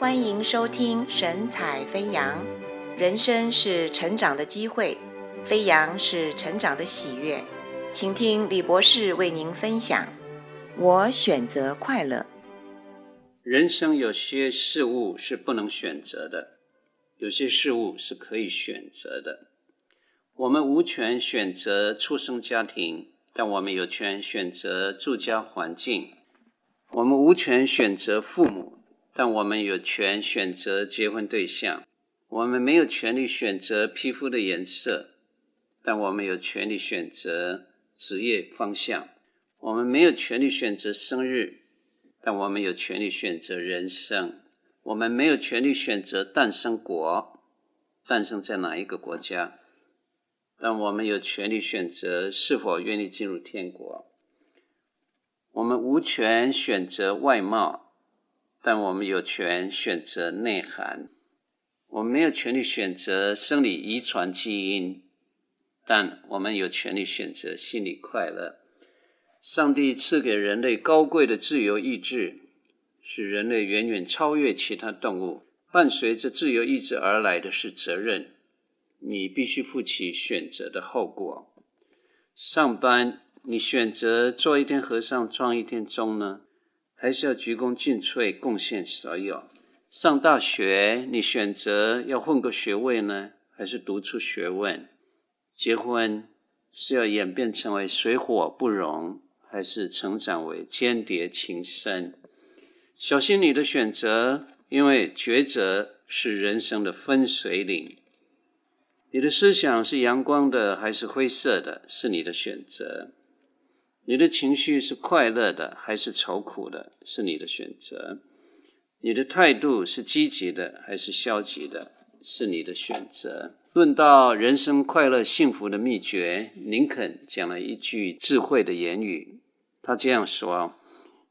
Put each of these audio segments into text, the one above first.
欢迎收听神采飞扬。人生是成长的机会，飞扬是成长的喜悦。请听李博士为您分享。我选择快乐。人生有些事物是不能选择的，有些事物是可以选择的。我们无权选择出生家庭，但我们有权选择住家环境。我们无权选择父母。但我们有权选择结婚对象，我们没有权利选择皮肤的颜色，但我们有权利选择职业方向。我们没有权利选择生日，但我们有权利选择人生。我们没有权利选择诞生国，诞生在哪一个国家，但我们有权利选择是否愿意进入天国。我们无权选择外貌。但我们有权选择内涵，我们没有权利选择生理遗传基因，但我们有权利选择心理快乐。上帝赐给人类高贵的自由意志，使人类远远超越其他动物。伴随着自由意志而来的是责任，你必须负起选择的后果。上班，你选择做一天和尚撞一天钟呢？还是要鞠躬尽瘁，贡献所有。上大学，你选择要混个学位呢，还是读出学问？结婚是要演变成为水火不容，还是成长为鶼鰈情深？小心你的选择，因为抉择是人生的分水岭。你的思想是阳光的还是灰色的，是你的选择。你的情绪是快乐的还是愁苦的，是你的选择；你的态度是积极的还是消极的，是你的选择。论到人生快乐幸福的秘诀，林肯讲了一句智慧的言语，他这样说：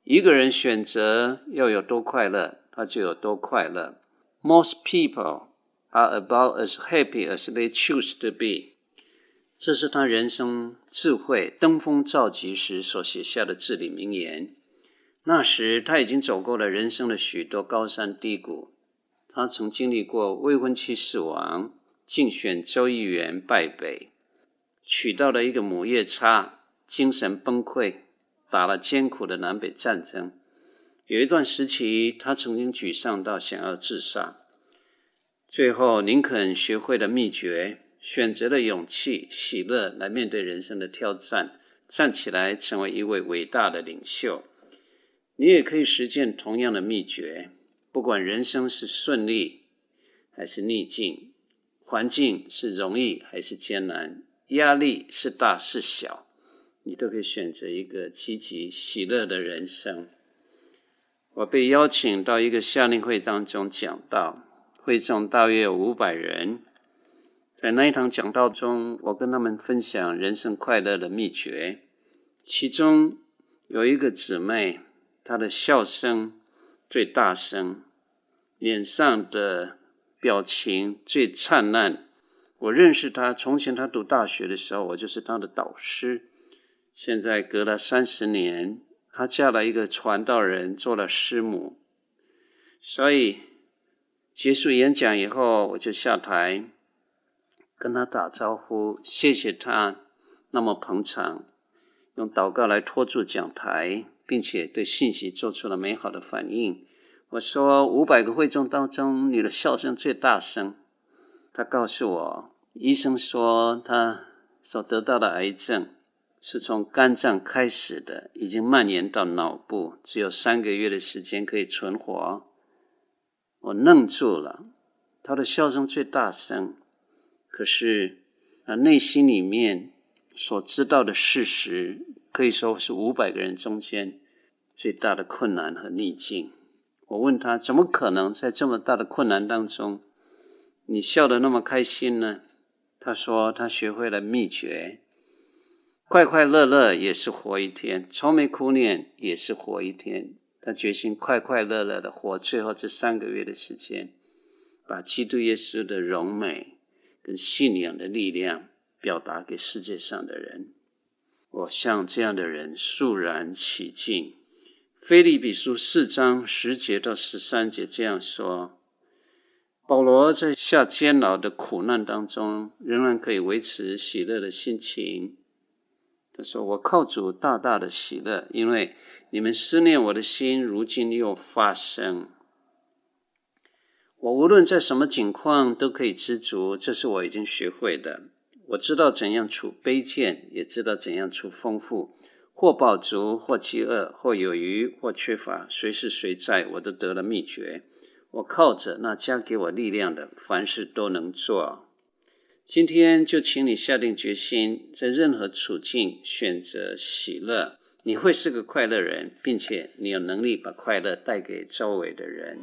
一个人选择要有多快乐，他就有多快乐。Most people are about as happy as they choose to be. 这是他人生智慧登峰造极时所写下的至理名言。那时他已经走过了人生的许多高山低谷。他曾经历过未婚妻死亡、竞选州议员败北、娶到了一个母夜叉、精神崩溃、打了艰苦的南北战争。有一段时期，他曾经沮丧到想要自杀。最后，林肯学会了秘诀。选择了勇气、喜乐来面对人生的挑战，站起来成为一位伟大的领袖。你也可以实践同样的秘诀，不管人生是顺利还是逆境，环境是容易还是艰难，压力是大是小，你都可以选择一个积极喜乐的人生。我被邀请到一个夏令会当中讲道，会众大约有五百人。在那一堂讲道中，我跟他们分享人生快乐的秘诀。其中有一个姊妹，她的笑声最大声，脸上的表情最灿烂。我认识她，从前她读大学的时候，我就是她的导师。现在隔了三十年，她嫁了一个传道人，做了师母。所以结束演讲以后，我就下台。跟他打招呼，谢谢他那么捧场，用祷告来托住讲台，并且对信息做出了美好的反应。我说五百个会众当中，你的笑声最大声。他告诉我，医生说他所得到的癌症是从肝脏开始的，已经蔓延到脑部，只有三个月的时间可以存活。我愣住了，他的笑声最大声。可是，啊，内心里面所知道的事实，可以说是五百个人中间最大的困难和逆境。我问他，怎么可能在这么大的困难当中，你笑得那么开心呢？他说，他学会了秘诀，快快乐乐也是活一天，愁眉苦脸也是活一天。他决心快快乐乐的活最后这三个月的时间，把基督耶稣的荣美。跟信仰的力量表达给世界上的人，我向这样的人肃然起敬，腓立比书四章十节到十三节这样说：保罗在下监牢的苦难当中，仍然可以维持喜乐的心情。他说：“我靠主大大的喜乐，因为你们思念我的心，如今又发生。我无论在什么境况都可以知足，这是我已经学会的。我知道怎样处卑贱，也知道怎样处丰富。”或饱足，或饥饿，或有余，或缺乏，随时随在，我都得了秘诀。我靠着那加给我力量的，凡事都能做。今天就请你下定决心，在任何处境选择喜乐，你会是个快乐人，并且你有能力把快乐带给周围的人。